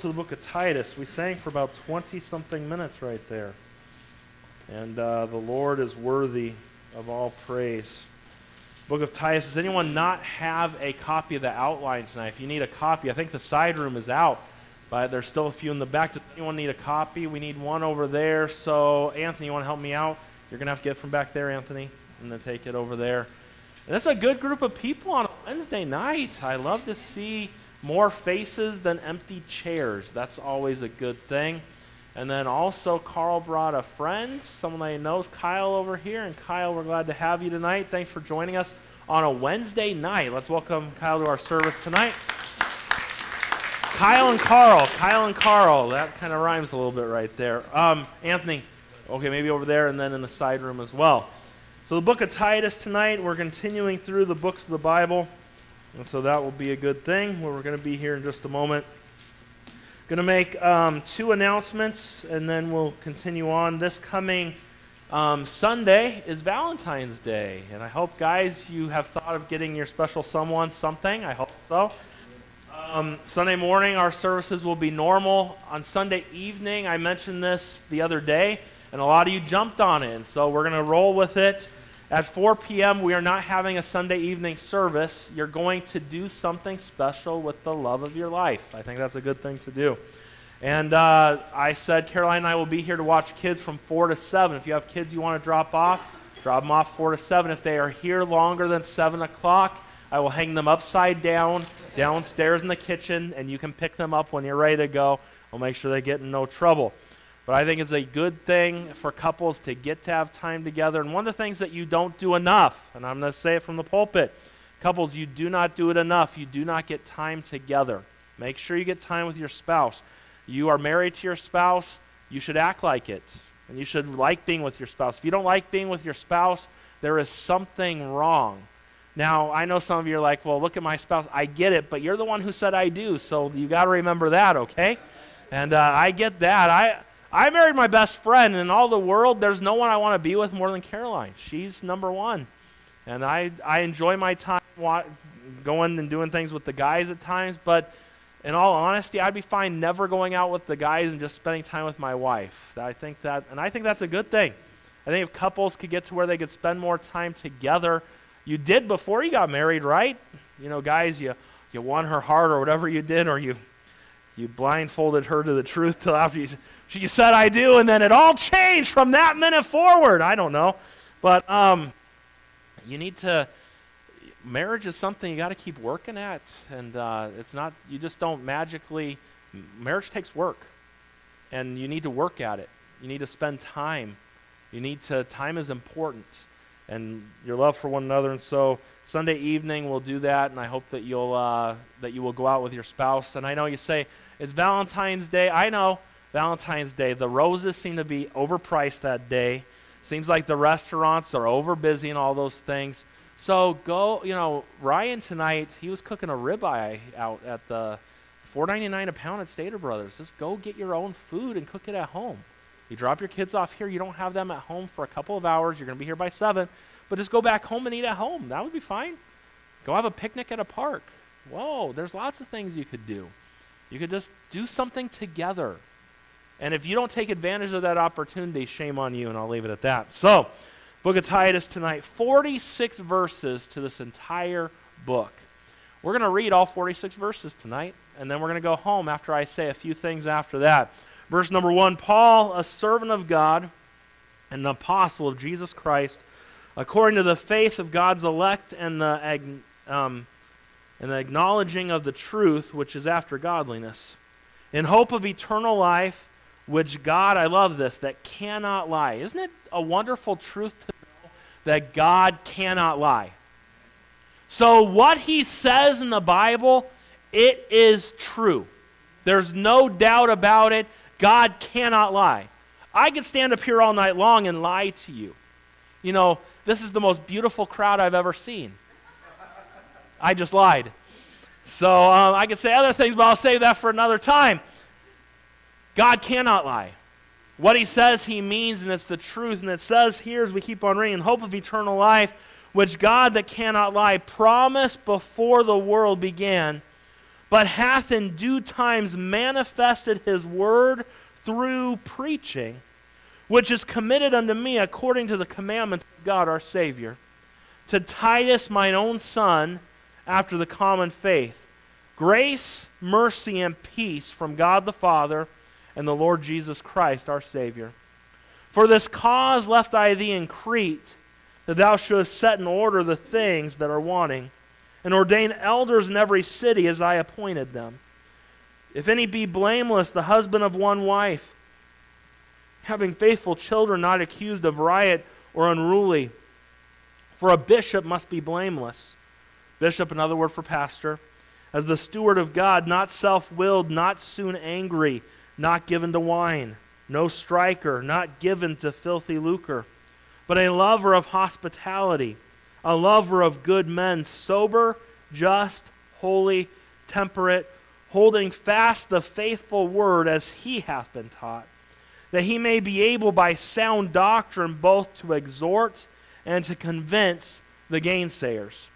to the book of Titus. We sang for about 20 something minutes right there. And uh, the Lord is worthy of all praise. Book of Titus. Does anyone not have a copy of the outline tonight? If you need a copy, I think the side room is out, but there's still a few in the back. Does anyone need a copy? We need one over there. So, Anthony, you want to help me out? You're going to have to get from back there, Anthony, and then take it over there. And that's a good group of people on a Wednesday night. I love to see more faces than empty chairs. That's always a good thing. And then also, Carl brought a friend, someone that he knows, Kyle over here. And Kyle, we're glad to have you tonight. Thanks for joining us on a Wednesday night. Let's welcome Kyle to our service tonight. Kyle and Carl. Kyle and Carl. That kind of rhymes a little bit right there. Um, Anthony. Okay, maybe over there and then in the side room as well. So, the book of Titus tonight, we're continuing through the books of the Bible. And so that will be a good thing. Where we're going to be here in just a moment. Going to make um, two announcements, and then we'll continue on. This coming um, Sunday is Valentine's Day, and I hope, guys, you have thought of getting your special someone something. I hope so. Um, Sunday morning, our services will be normal. On Sunday evening, I mentioned this the other day, and a lot of you jumped on it, and so we're going to roll with it. At 4 p.m., we are not having a Sunday evening service. You're going to do something special with the love of your life. I think that's a good thing to do. And uh, I said Caroline and I will be here to watch kids from 4 to 7. If you have kids you want to drop off, drop them off 4 to 7. If they are here longer than 7 o'clock, I will hang them upside down downstairs in the kitchen, and you can pick them up when you're ready to go. We'll make sure they get in no trouble. But I think it's a good thing for couples to get to have time together. And one of the things that you don't do enough, and I'm going to say it from the pulpit couples, you do not do it enough. You do not get time together. Make sure you get time with your spouse. You are married to your spouse, you should act like it. And you should like being with your spouse. If you don't like being with your spouse, there is something wrong. Now, I know some of you are like, well, look at my spouse. I get it, but you're the one who said I do, so you got to remember that, okay? And uh, I get that. I, I married my best friend, and in all the world, there's no one I want to be with more than Caroline. She's number one. And I, I enjoy my time wa- going and doing things with the guys at times, but in all honesty, I'd be fine never going out with the guys and just spending time with my wife. I think that, and I think that's a good thing. I think if couples could get to where they could spend more time together, you did before you got married, right? You know, guys, you, you won her heart or whatever you did, or you you blindfolded her to the truth till after you, you said I do, and then it all changed from that minute forward. I don't know. But um, you need to, marriage is something you got to keep working at. And uh, it's not, you just don't magically, marriage takes work. And you need to work at it. You need to spend time. You need to, time is important. And your love for one another. And so, Sunday evening we'll do that, and I hope that you'll uh, that you will go out with your spouse. And I know you say it's Valentine's Day. I know Valentine's Day. The roses seem to be overpriced that day. Seems like the restaurants are over busy and all those things. So go, you know, Ryan tonight he was cooking a ribeye out at the 4.99 a pound at Stater Brothers. Just go get your own food and cook it at home. You drop your kids off here. You don't have them at home for a couple of hours. You're going to be here by seven. But just go back home and eat at home. That would be fine. Go have a picnic at a park. Whoa, there's lots of things you could do. You could just do something together. And if you don't take advantage of that opportunity, shame on you, and I'll leave it at that. So, book of Titus tonight, 46 verses to this entire book. We're going to read all 46 verses tonight, and then we're going to go home after I say a few things after that. Verse number one Paul, a servant of God and an apostle of Jesus Christ according to the faith of God's elect and the, um, and the acknowledging of the truth which is after godliness, in hope of eternal life, which God, I love this, that cannot lie. Isn't it a wonderful truth to know that God cannot lie? So, what he says in the Bible, it is true. There's no doubt about it. God cannot lie. I could stand up here all night long and lie to you. You know, this is the most beautiful crowd I've ever seen. I just lied. So um, I could say other things, but I'll save that for another time. God cannot lie. What he says, he means, and it's the truth. And it says here, as we keep on reading, hope of eternal life, which God that cannot lie promised before the world began but hath in due times manifested his word through preaching, which is committed unto me according to the commandments God our Savior, to Titus, mine own son, after the common faith. Grace, mercy, and peace from God the Father and the Lord Jesus Christ our Savior. For this cause left I thee in Crete, that thou shouldest set in order the things that are wanting and ordain elders in every city as I appointed them. If any be blameless, the husband of one wife, having faithful children, not accused of riot or unruly. For a bishop must be blameless. Bishop, another word for pastor, as the steward of God, not self willed, not soon angry, not given to wine, no striker, not given to filthy lucre, but a lover of hospitality a lover of good men, sober, just, holy, temperate, holding fast the faithful word as he hath been taught, that he may be able by sound doctrine both to exhort and to convince the gainsayers.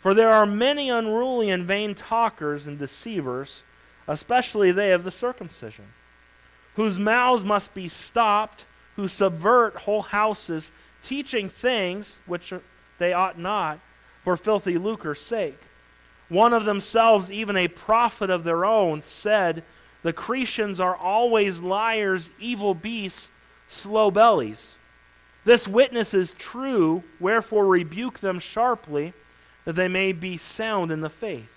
For there are many unruly and vain talkers and deceivers, especially they of the circumcision, whose mouths must be stopped, who subvert whole houses, teaching things which they ought not, for filthy lucre's sake. One of themselves, even a prophet of their own, said, The Cretians are always liars, evil beasts, slow bellies. This witness is true, wherefore rebuke them sharply, that they may be sound in the faith,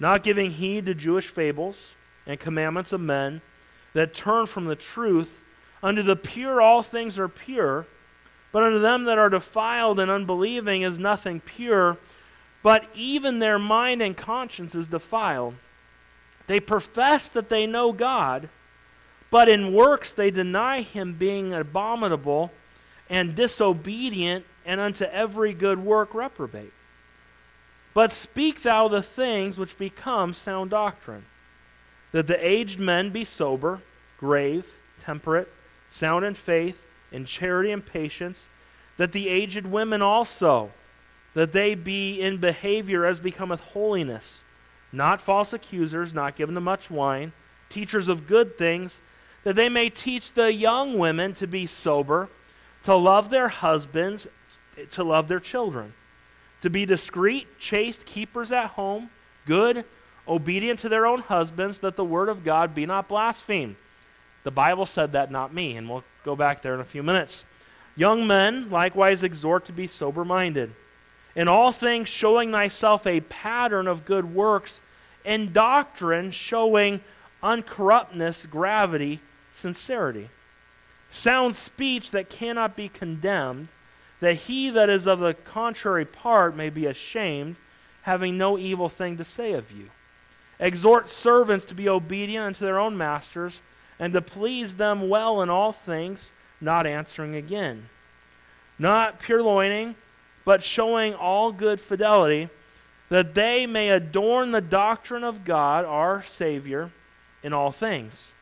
not giving heed to Jewish fables and commandments of men that turn from the truth. Unto the pure all things are pure but unto them that are defiled and unbelieving is nothing pure, but even their mind and conscience is defiled. They profess that they know God, but in works they deny him being abominable and disobedient, and unto every good work reprobate. But speak thou the things which become sound doctrine, that the aged men be sober, grave, temperate, sound in faith in charity and patience, that the aged women also, that they be in behavior as becometh holiness, not false accusers, not given to much wine, teachers of good things, that they may teach the young women to be sober, to love their husbands, to love their children, to be discreet, chaste, keepers at home, good, obedient to their own husbands, that the word of God be not blasphemed. The Bible said that, not me, and we'll go back there in a few minutes. Young men likewise exhort to be sober minded. In all things, showing thyself a pattern of good works, in doctrine, showing uncorruptness, gravity, sincerity. Sound speech that cannot be condemned, that he that is of the contrary part may be ashamed, having no evil thing to say of you. Exhort servants to be obedient unto their own masters and to please them well in all things, not answering again. Not purloining, but showing all good fidelity, that they may adorn the doctrine of God, our Savior, in all things.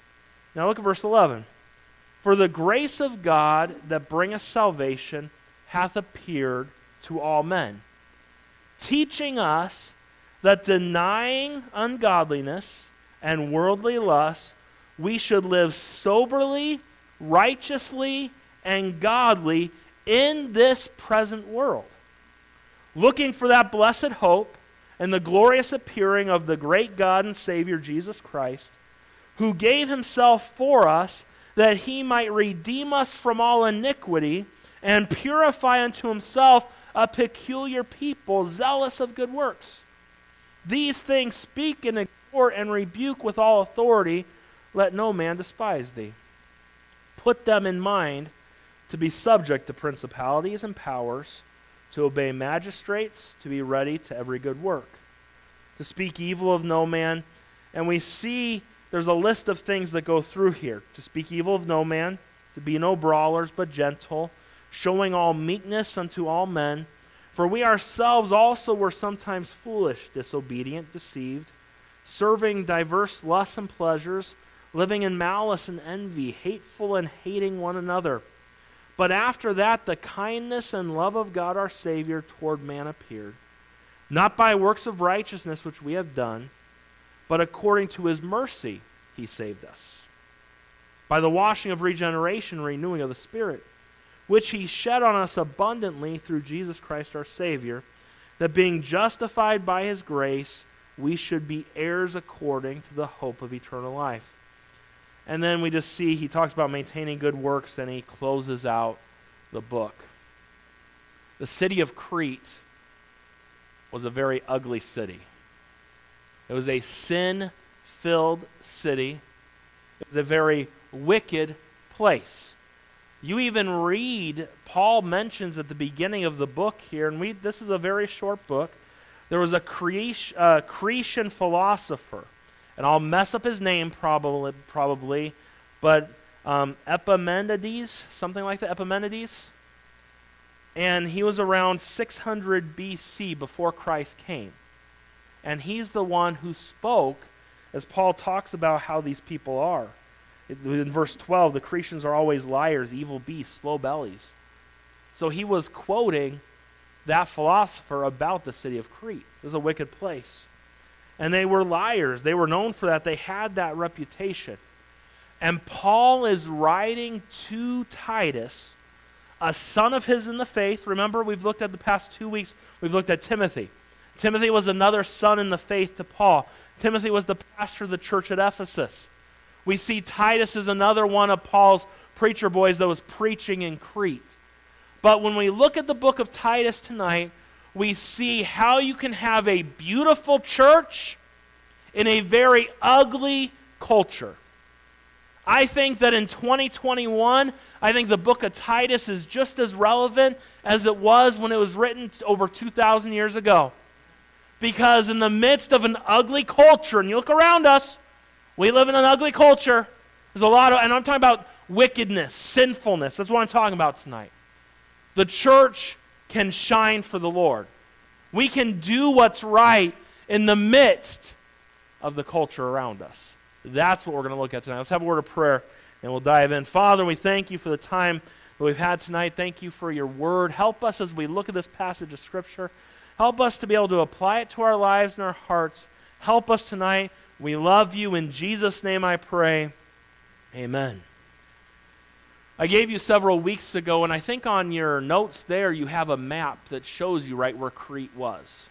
Now look at verse 11. For the grace of God that bringeth salvation hath appeared to all men, teaching us that denying ungodliness and worldly lusts, we should live soberly, righteously, and godly in this present world, looking for that blessed hope and the glorious appearing of the great God and Savior Jesus Christ, who gave himself for us that he might redeem us from all iniquity and purify unto himself a peculiar people, zealous of good works. These things speak and exhort and rebuke with all authority. Let no man despise thee. Put them in mind to be subject to principalities and powers, to obey magistrates, to be ready to every good work, to speak evil of no man. And we see there's a list of things that go through here to speak evil of no man, to be no brawlers, but gentle, showing all meekness unto all men. For we ourselves also were sometimes foolish, disobedient, deceived, serving diverse lusts and pleasures living in malice and envy, hateful and hating one another. But after that, the kindness and love of God our Savior toward man appeared, not by works of righteousness which we have done, but according to his mercy he saved us. By the washing of regeneration renewing of the Spirit, which he shed on us abundantly through Jesus Christ our Savior, that being justified by his grace, we should be heirs according to the hope of eternal life. And then we just see he talks about maintaining good works, and he closes out the book. The city of Crete was a very ugly city. It was a sin filled city, it was a very wicked place. You even read, Paul mentions at the beginning of the book here, and we, this is a very short book. There was a uh, Cretan philosopher, and I'll mess up his name probably, probably but um, Epimenides, something like that, Epimenides. And he was around 600 BC before Christ came. And he's the one who spoke as Paul talks about how these people are. In verse 12, the Cretans are always liars, evil beasts, slow bellies. So he was quoting that philosopher about the city of Crete. It was a wicked place. And they were liars. They were known for that. They had that reputation. And Paul is writing to Titus, a son of his in the faith. Remember, we've looked at the past two weeks, we've looked at Timothy. Timothy was another son in the faith to Paul. Timothy was the pastor of the church at Ephesus. We see Titus is another one of Paul's preacher boys that was preaching in Crete. But when we look at the book of Titus tonight, we see how you can have a beautiful church in a very ugly culture. I think that in 2021, I think the book of Titus is just as relevant as it was when it was written over 2,000 years ago. Because in the midst of an ugly culture, and you look around us, we live in an ugly culture. There's a lot of, and I'm talking about wickedness, sinfulness. That's what I'm talking about tonight. The church can shine for the Lord. We can do what's right in the midst of the culture around us. That's what we're going to look at tonight. Let's have a word of prayer and we'll dive in. Father, we thank you for the time that we've had tonight. Thank you for your word. Help us as we look at this passage of Scripture. Help us to be able to apply it to our lives and our hearts. Help us tonight. We love you. In Jesus' name I pray. Amen. I gave you several weeks ago, and I think on your notes there you have a map that shows you right where Crete was.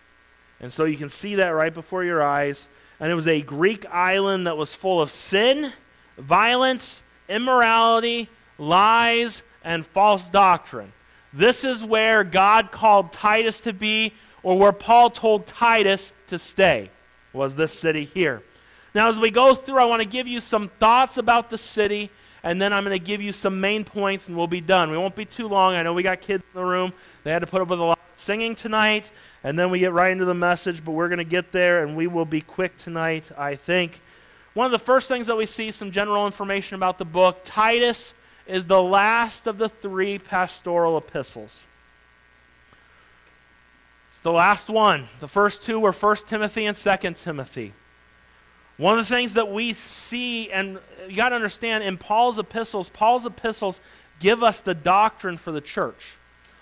And so you can see that right before your eyes and it was a Greek island that was full of sin, violence, immorality, lies, and false doctrine. This is where God called Titus to be, or where Paul told Titus to stay, was this city here. Now, as we go through, I want to give you some thoughts about the city, and then I'm going to give you some main points, and we'll be done. We won't be too long. I know we got kids in the room. They had to put up with a lot of singing tonight, and then we get right into the message, but we're going to get there and we will be quick tonight, I think. One of the first things that we see, some general information about the book Titus is the last of the three pastoral epistles. It's the last one. The first two were 1 Timothy and 2 Timothy. One of the things that we see, and you got to understand, in Paul's epistles, Paul's epistles give us the doctrine for the church.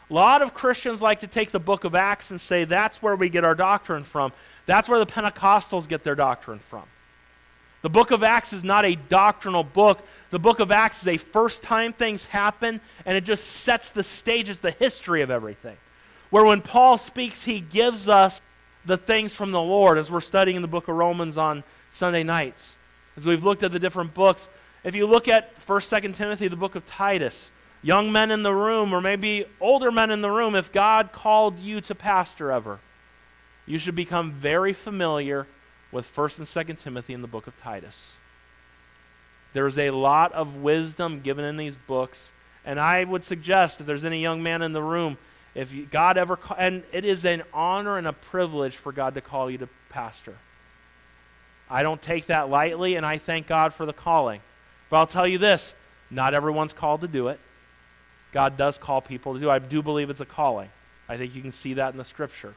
A lot of Christians like to take the book of Acts and say that's where we get our doctrine from. That's where the Pentecostals get their doctrine from. The book of Acts is not a doctrinal book. The book of Acts is a first time things happen, and it just sets the stage, it's the history of everything. Where when Paul speaks, he gives us the things from the Lord as we're studying the book of Romans on Sunday nights. As we've looked at the different books. If you look at 1st, 2nd Timothy, the book of Titus, young men in the room, or maybe older men in the room, if God called you to pastor ever, you should become very familiar with 1st and 2nd Timothy in the book of Titus. There's a lot of wisdom given in these books, and I would suggest if there's any young man in the room, if God ever, and it is an honor and a privilege for God to call you to pastor. I don't take that lightly, and I thank God for the calling. But I'll tell you this not everyone's called to do it. God does call people to do. I do believe it's a calling. I think you can see that in the scripture.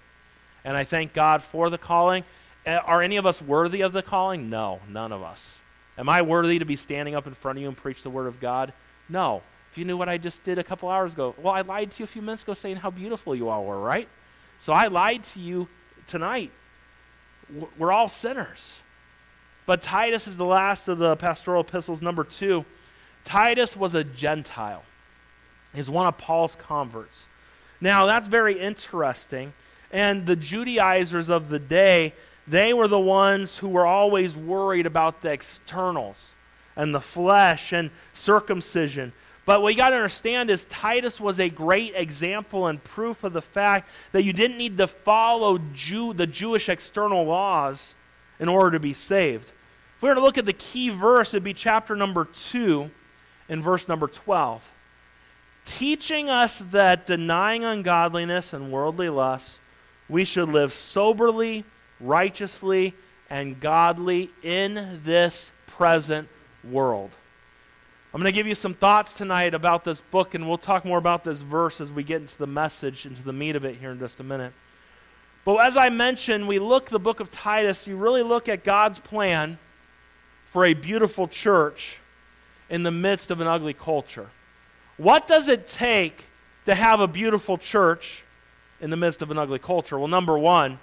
And I thank God for the calling. Eh, are any of us worthy of the calling? No, none of us. Am I worthy to be standing up in front of you and preach the word of God? No. If you knew what I just did a couple hours ago, well, I lied to you a few minutes ago saying how beautiful you all were, right? So I lied to you tonight. We're all sinners. But Titus is the last of the pastoral epistles, number two. Titus was a Gentile, he's one of Paul's converts. Now, that's very interesting. And the Judaizers of the day, they were the ones who were always worried about the externals and the flesh and circumcision. But what you got to understand is Titus was a great example and proof of the fact that you didn't need to follow Jew, the Jewish external laws in order to be saved. If we were to look at the key verse, it'd be chapter number 2 and verse number 12. Teaching us that denying ungodliness and worldly lusts, we should live soberly, righteously, and godly in this present world. I'm going to give you some thoughts tonight about this book, and we'll talk more about this verse as we get into the message, into the meat of it here in just a minute. But as I mentioned, we look the book of Titus, you really look at God's plan for a beautiful church in the midst of an ugly culture. What does it take to have a beautiful church in the midst of an ugly culture? Well, number one,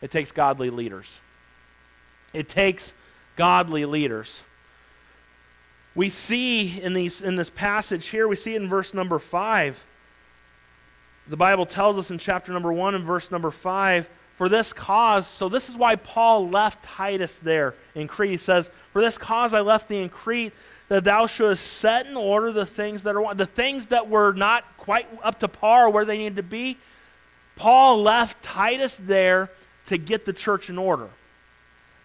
it takes godly leaders. It takes godly leaders we see in, these, in this passage here, we see it in verse number 5. The Bible tells us in chapter number 1 and verse number 5 for this cause, so this is why Paul left Titus there in Crete. He says, For this cause I left thee in Crete, that thou shouldst set in order the things that are the things that were not quite up to par where they needed to be. Paul left Titus there to get the church in order.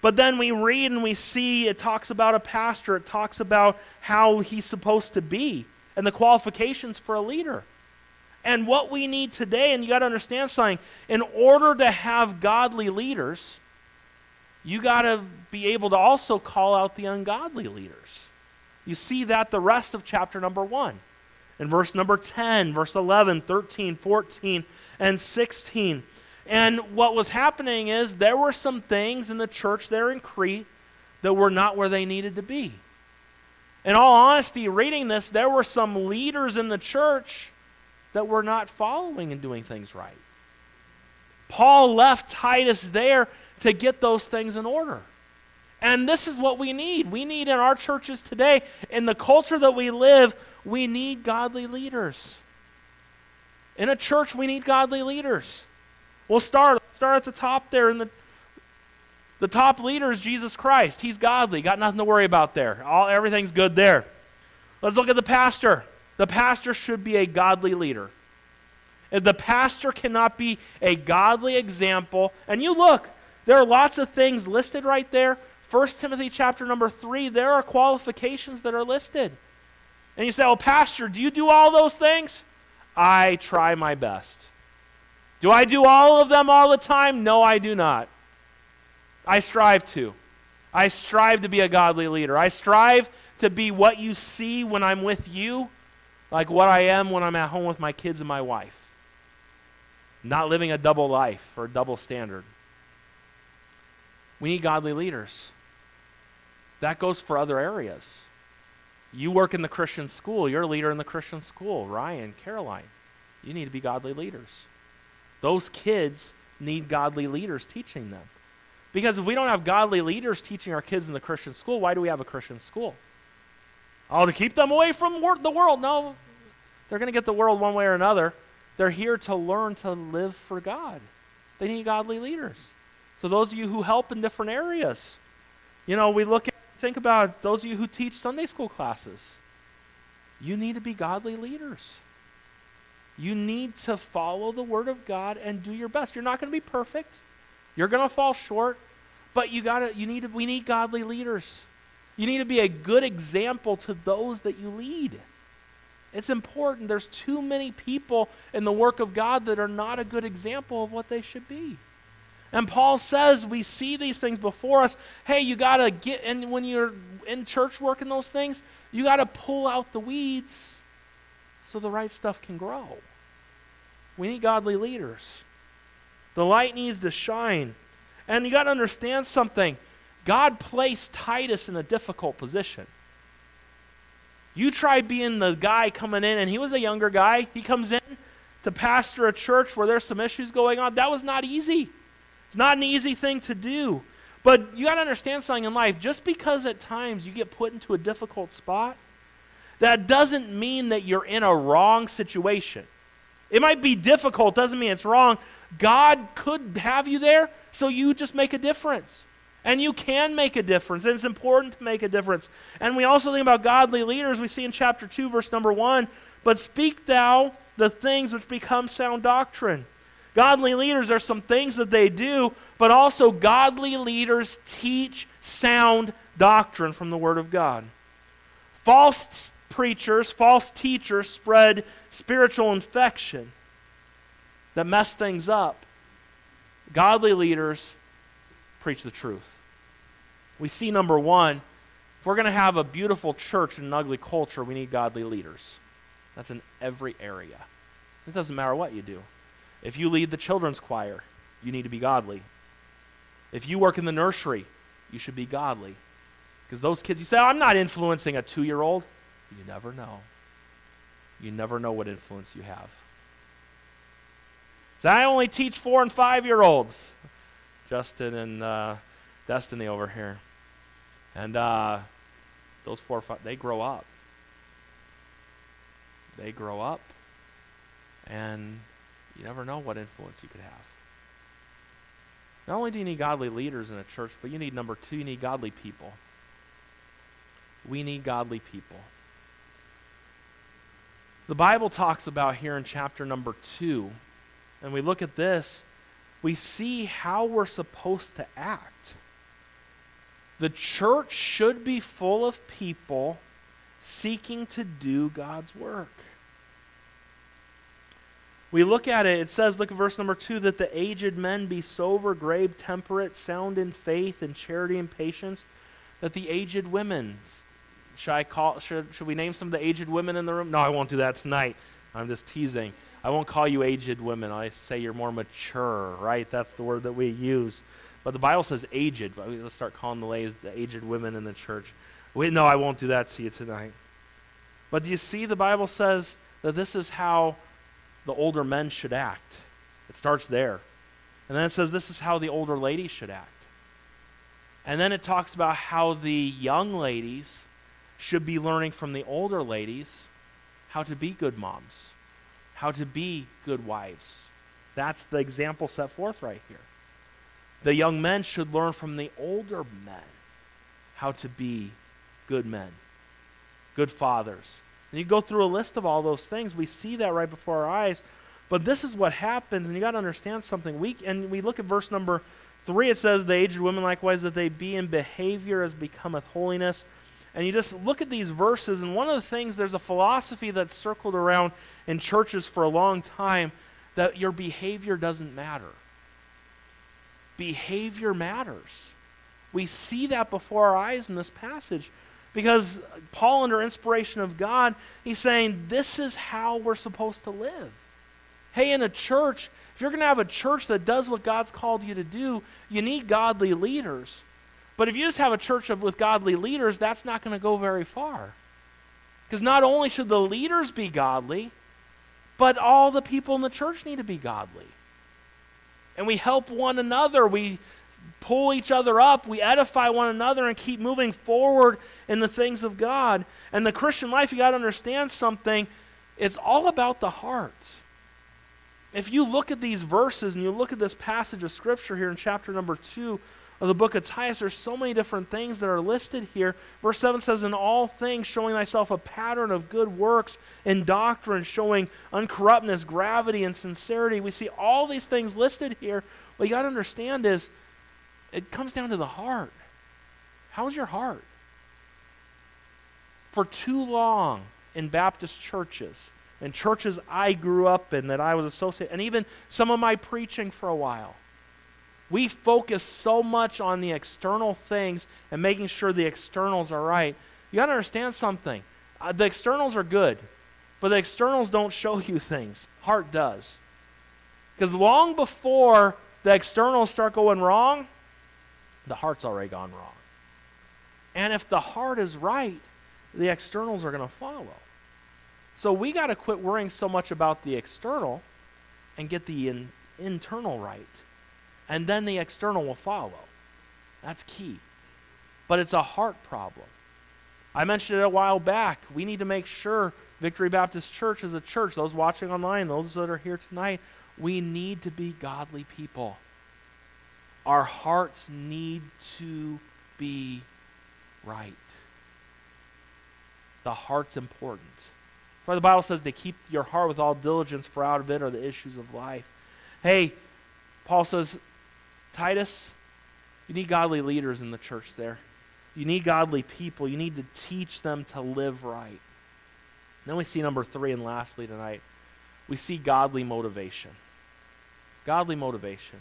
But then we read and we see it talks about a pastor, it talks about how he's supposed to be and the qualifications for a leader. And what we need today, and you got to understand something, in order to have godly leaders, you got to be able to also call out the ungodly leaders. You see that the rest of chapter number 1. In verse number 10, verse 11, 13, 14, and 16. And what was happening is there were some things in the church there in Crete that were not where they needed to be. In all honesty, reading this, there were some leaders in the church that we're not following and doing things right. Paul left Titus there to get those things in order. And this is what we need. We need in our churches today, in the culture that we live, we need godly leaders. In a church, we need godly leaders. We'll start, start at the top there. In the, the top leader is Jesus Christ. He's godly. Got nothing to worry about there. All, everything's good there. Let's look at the pastor. The pastor should be a godly leader. The pastor cannot be a godly example, and you look, there are lots of things listed right there. 1 Timothy chapter number 3, there are qualifications that are listed. And you say, Oh, Pastor, do you do all those things? I try my best. Do I do all of them all the time? No, I do not. I strive to. I strive to be a godly leader. I strive to be what you see when I'm with you, like what I am when I'm at home with my kids and my wife. Not living a double life or a double standard. We need godly leaders. That goes for other areas. You work in the Christian school, you're a leader in the Christian school. Ryan, Caroline, you need to be godly leaders. Those kids need godly leaders teaching them. Because if we don't have godly leaders teaching our kids in the Christian school, why do we have a Christian school? Oh, to keep them away from the world. No, they're going to get the world one way or another. They're here to learn to live for God. They need godly leaders. So, those of you who help in different areas, you know, we look at, think about those of you who teach Sunday school classes. You need to be godly leaders. You need to follow the Word of God and do your best. You're not going to be perfect. You're going to fall short, but you got to you need to, we need godly leaders. You need to be a good example to those that you lead. It's important. There's too many people in the work of God that are not a good example of what they should be. And Paul says we see these things before us. Hey, you got to get and when you're in church working those things, you got to pull out the weeds so the right stuff can grow. We need godly leaders. The light needs to shine. And you got to understand something. God placed Titus in a difficult position. You try being the guy coming in, and he was a younger guy. He comes in to pastor a church where there's some issues going on. That was not easy. It's not an easy thing to do. But you got to understand something in life. Just because at times you get put into a difficult spot, that doesn't mean that you're in a wrong situation. It might be difficult, doesn't mean it's wrong. God could have you there, so you just make a difference. And you can make a difference, and it's important to make a difference. And we also think about godly leaders. We see in chapter 2, verse number 1 But speak thou the things which become sound doctrine. Godly leaders, there's some things that they do, but also godly leaders teach sound doctrine from the Word of God. False preachers, false teachers spread spiritual infection that mess things up. Godly leaders preach the truth. We see number one, if we're going to have a beautiful church in an ugly culture, we need godly leaders. That's in every area. It doesn't matter what you do. If you lead the children's choir, you need to be godly. If you work in the nursery, you should be godly. Because those kids, you say, I'm not influencing a two year old. You never know. You never know what influence you have. So I only teach four and five year olds. Justin and uh, Destiny over here. And uh, those four five, they grow up. They grow up. And you never know what influence you could have. Not only do you need godly leaders in a church, but you need number two, you need godly people. We need godly people. The Bible talks about here in chapter number two, and we look at this, we see how we're supposed to act. The church should be full of people seeking to do God's work. We look at it, it says, look at verse number two, that the aged men be sober, grave, temperate, sound in faith and charity and patience, that the aged women should I call? Should, should we name some of the aged women in the room? No, I won't do that tonight. I'm just teasing. I won't call you aged women. I say you're more mature, right? That's the word that we use. But the Bible says aged. Let's start calling the ladies the aged women in the church. Wait, no, I won't do that to you tonight. But do you see the Bible says that this is how the older men should act? It starts there. And then it says this is how the older ladies should act. And then it talks about how the young ladies should be learning from the older ladies how to be good moms, how to be good wives. That's the example set forth right here. The young men should learn from the older men how to be good men, good fathers. And you go through a list of all those things, we see that right before our eyes. But this is what happens, and you got to understand something. We, and we look at verse number three, it says, The aged women likewise, that they be in behavior as becometh holiness, and you just look at these verses, and one of the things, there's a philosophy that's circled around in churches for a long time that your behavior doesn't matter. Behavior matters. We see that before our eyes in this passage because Paul, under inspiration of God, he's saying this is how we're supposed to live. Hey, in a church, if you're going to have a church that does what God's called you to do, you need godly leaders. But if you just have a church of, with godly leaders, that's not going to go very far. Because not only should the leaders be godly, but all the people in the church need to be godly. And we help one another. We pull each other up. We edify one another and keep moving forward in the things of God. And the Christian life, you got to understand something. It's all about the heart. If you look at these verses and you look at this passage of Scripture here in chapter number 2, of the book of Titus, there's so many different things that are listed here. Verse 7 says, In all things, showing thyself a pattern of good works, and doctrine, showing uncorruptness, gravity, and sincerity. We see all these things listed here. What you got to understand is it comes down to the heart. How's your heart? For too long in Baptist churches, and churches I grew up in that I was associated, and even some of my preaching for a while we focus so much on the external things and making sure the externals are right. You got to understand something. Uh, the externals are good, but the externals don't show you things. Heart does. Because long before the externals start going wrong, the heart's already gone wrong. And if the heart is right, the externals are going to follow. So we got to quit worrying so much about the external and get the in, internal right and then the external will follow. That's key. But it's a heart problem. I mentioned it a while back. We need to make sure Victory Baptist Church is a church, those watching online, those that are here tonight, we need to be godly people. Our hearts need to be right. The heart's important. That's why the Bible says to keep your heart with all diligence, for out of it are the issues of life. Hey, Paul says, Titus, you need godly leaders in the church there. You need godly people. You need to teach them to live right. Then we see number three, and lastly tonight, we see godly motivation. Godly motivation.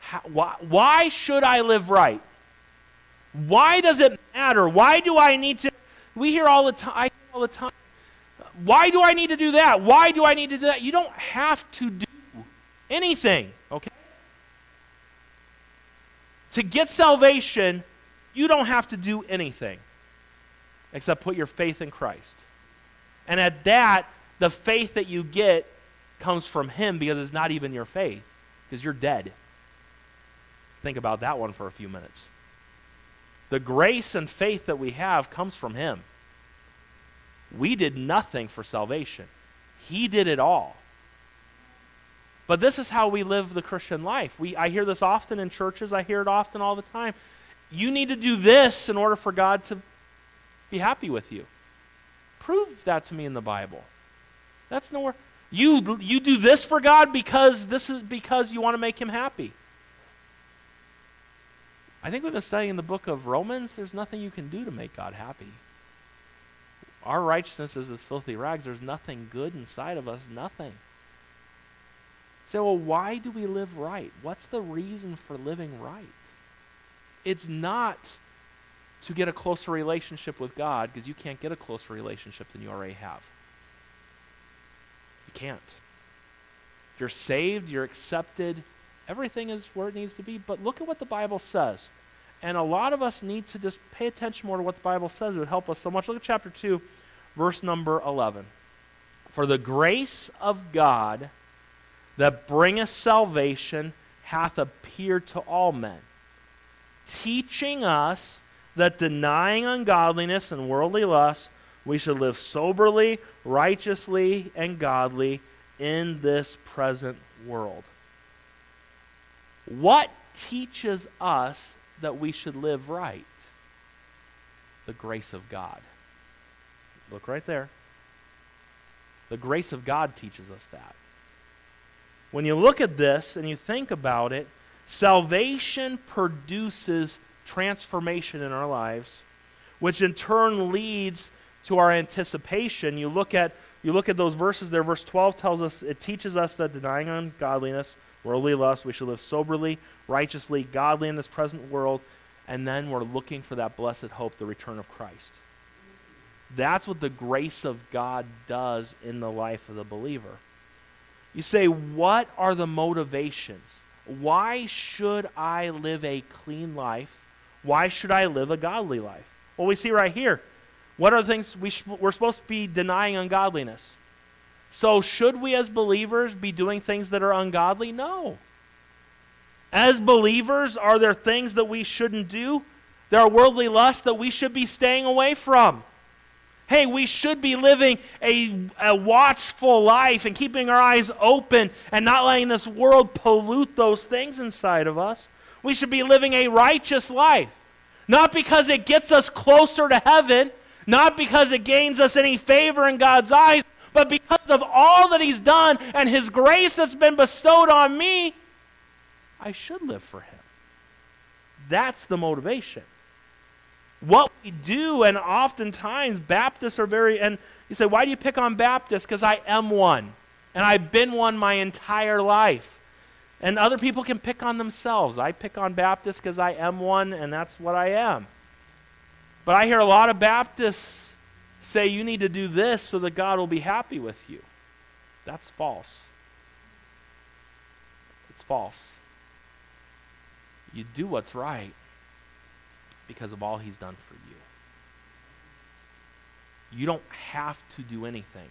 How, why, why should I live right? Why does it matter? Why do I need to? We hear all the time. all the time. Why do I need to do that? Why do I need to do that? You don't have to do anything. Okay. To get salvation, you don't have to do anything except put your faith in Christ. And at that, the faith that you get comes from Him because it's not even your faith, because you're dead. Think about that one for a few minutes. The grace and faith that we have comes from Him. We did nothing for salvation, He did it all. But this is how we live the Christian life. We, I hear this often in churches, I hear it often all the time. You need to do this in order for God to be happy with you. Prove that to me in the Bible. That's nowhere. You, you do this for God because this is because you want to make him happy. I think we've been studying the book of Romans. There's nothing you can do to make God happy. Our righteousness is as filthy rags. There's nothing good inside of us, nothing. So, well, why do we live right? What's the reason for living right? It's not to get a closer relationship with God because you can't get a closer relationship than you already have. You can't. You're saved, you're accepted, everything is where it needs to be. But look at what the Bible says. And a lot of us need to just pay attention more to what the Bible says. It would help us so much. Look at chapter 2, verse number 11. For the grace of God that bringeth salvation hath appeared to all men, teaching us that denying ungodliness and worldly lusts, we should live soberly, righteously, and godly in this present world. What teaches us that we should live right? The grace of God. Look right there. The grace of God teaches us that. When you look at this and you think about it, salvation produces transformation in our lives, which in turn leads to our anticipation. You look at you look at those verses there. Verse 12 tells us it teaches us that denying ungodliness, worldly lust, we should live soberly, righteously, godly in this present world, and then we're looking for that blessed hope, the return of Christ. That's what the grace of God does in the life of the believer. You say, what are the motivations? Why should I live a clean life? Why should I live a godly life? Well, we see right here. What are the things we sh- we're supposed to be denying ungodliness? So, should we as believers be doing things that are ungodly? No. As believers, are there things that we shouldn't do? There are worldly lusts that we should be staying away from. Hey, we should be living a, a watchful life and keeping our eyes open and not letting this world pollute those things inside of us. We should be living a righteous life. Not because it gets us closer to heaven, not because it gains us any favor in God's eyes, but because of all that He's done and His grace that's been bestowed on me, I should live for Him. That's the motivation. What we do, and oftentimes Baptists are very, and you say, why do you pick on Baptists? Because I am one, and I've been one my entire life. And other people can pick on themselves. I pick on Baptists because I am one, and that's what I am. But I hear a lot of Baptists say you need to do this so that God will be happy with you. That's false. It's false. You do what's right because of all He's done for you. You don't have to do anything.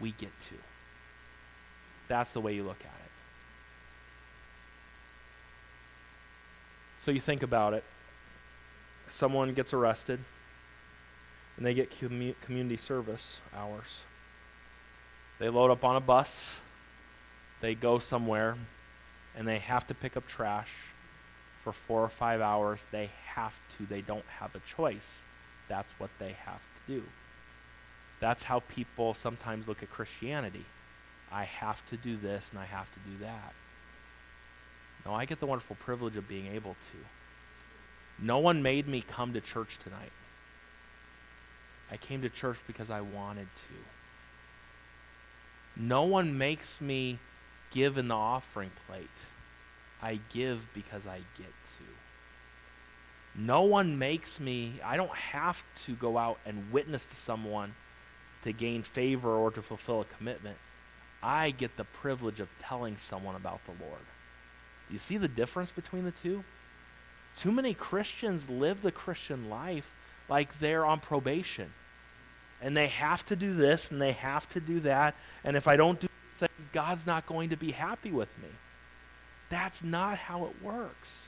We get to. That's the way you look at it. So you think about it. Someone gets arrested, and they get commu- community service hours. They load up on a bus, they go somewhere, and they have to pick up trash for four or five hours. They have to, they don't have a choice. That's what they have to do. That's how people sometimes look at Christianity. I have to do this and I have to do that. No, I get the wonderful privilege of being able to. No one made me come to church tonight. I came to church because I wanted to. No one makes me give in the offering plate. I give because I get to. No one makes me, I don't have to go out and witness to someone to gain favor or to fulfill a commitment. I get the privilege of telling someone about the Lord. You see the difference between the two? Too many Christians live the Christian life like they're on probation. And they have to do this and they have to do that. And if I don't do things, God's not going to be happy with me. That's not how it works.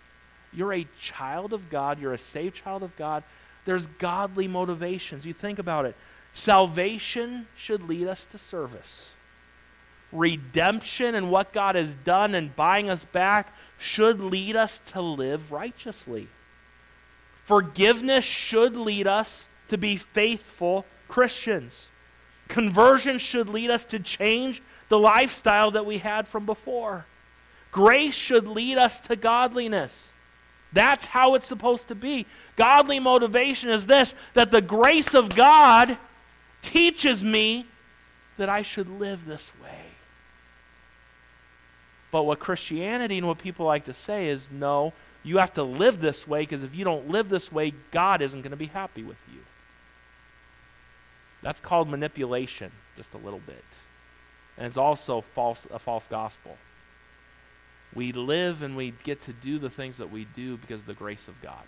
You're a child of God, you're a saved child of God. There's godly motivations. You think about it. Salvation should lead us to service. Redemption and what God has done and buying us back should lead us to live righteously. Forgiveness should lead us to be faithful Christians. Conversion should lead us to change the lifestyle that we had from before. Grace should lead us to godliness. That's how it's supposed to be. Godly motivation is this that the grace of God teaches me that I should live this way. But what Christianity and what people like to say is no, you have to live this way because if you don't live this way, God isn't going to be happy with you. That's called manipulation, just a little bit. And it's also false, a false gospel. We live and we get to do the things that we do because of the grace of God.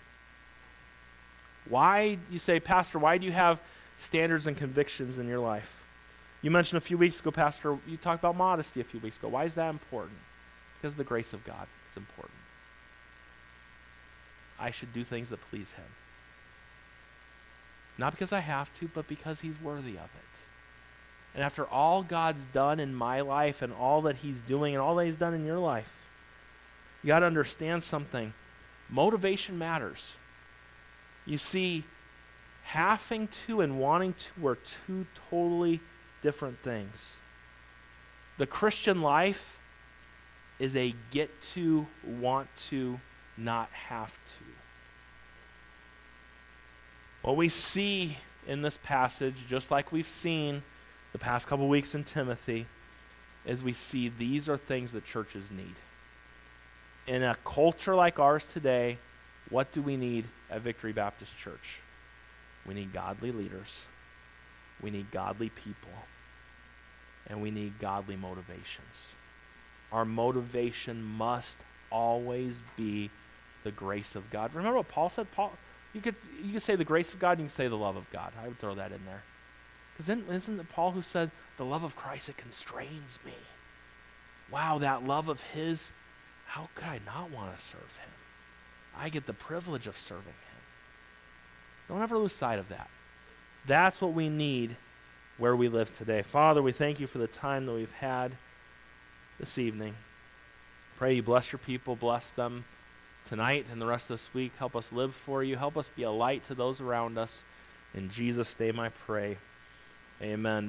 Why, you say, Pastor, why do you have standards and convictions in your life? You mentioned a few weeks ago, Pastor, you talked about modesty a few weeks ago. Why is that important? Because of the grace of God. It's important. I should do things that please Him. Not because I have to, but because He's worthy of it. And after all God's done in my life and all that He's doing and all that He's done in your life, you got to understand something. Motivation matters. You see, having to and wanting to are two totally different things. The Christian life is a get to, want to, not have to. What we see in this passage, just like we've seen the past couple weeks in Timothy, is we see these are things that churches need in a culture like ours today, what do we need at Victory Baptist Church? We need godly leaders. We need godly people. And we need godly motivations. Our motivation must always be the grace of God. Remember what Paul said? Paul, you could, you could say the grace of God, you can say the love of God. I would throw that in there. Because isn't it Paul who said, the love of Christ, it constrains me? Wow, that love of his how could I not want to serve him? I get the privilege of serving him. Don't ever lose sight of that. That's what we need where we live today. Father, we thank you for the time that we've had this evening. Pray you bless your people, bless them tonight and the rest of this week. Help us live for you. Help us be a light to those around us. In Jesus' name I pray. Amen.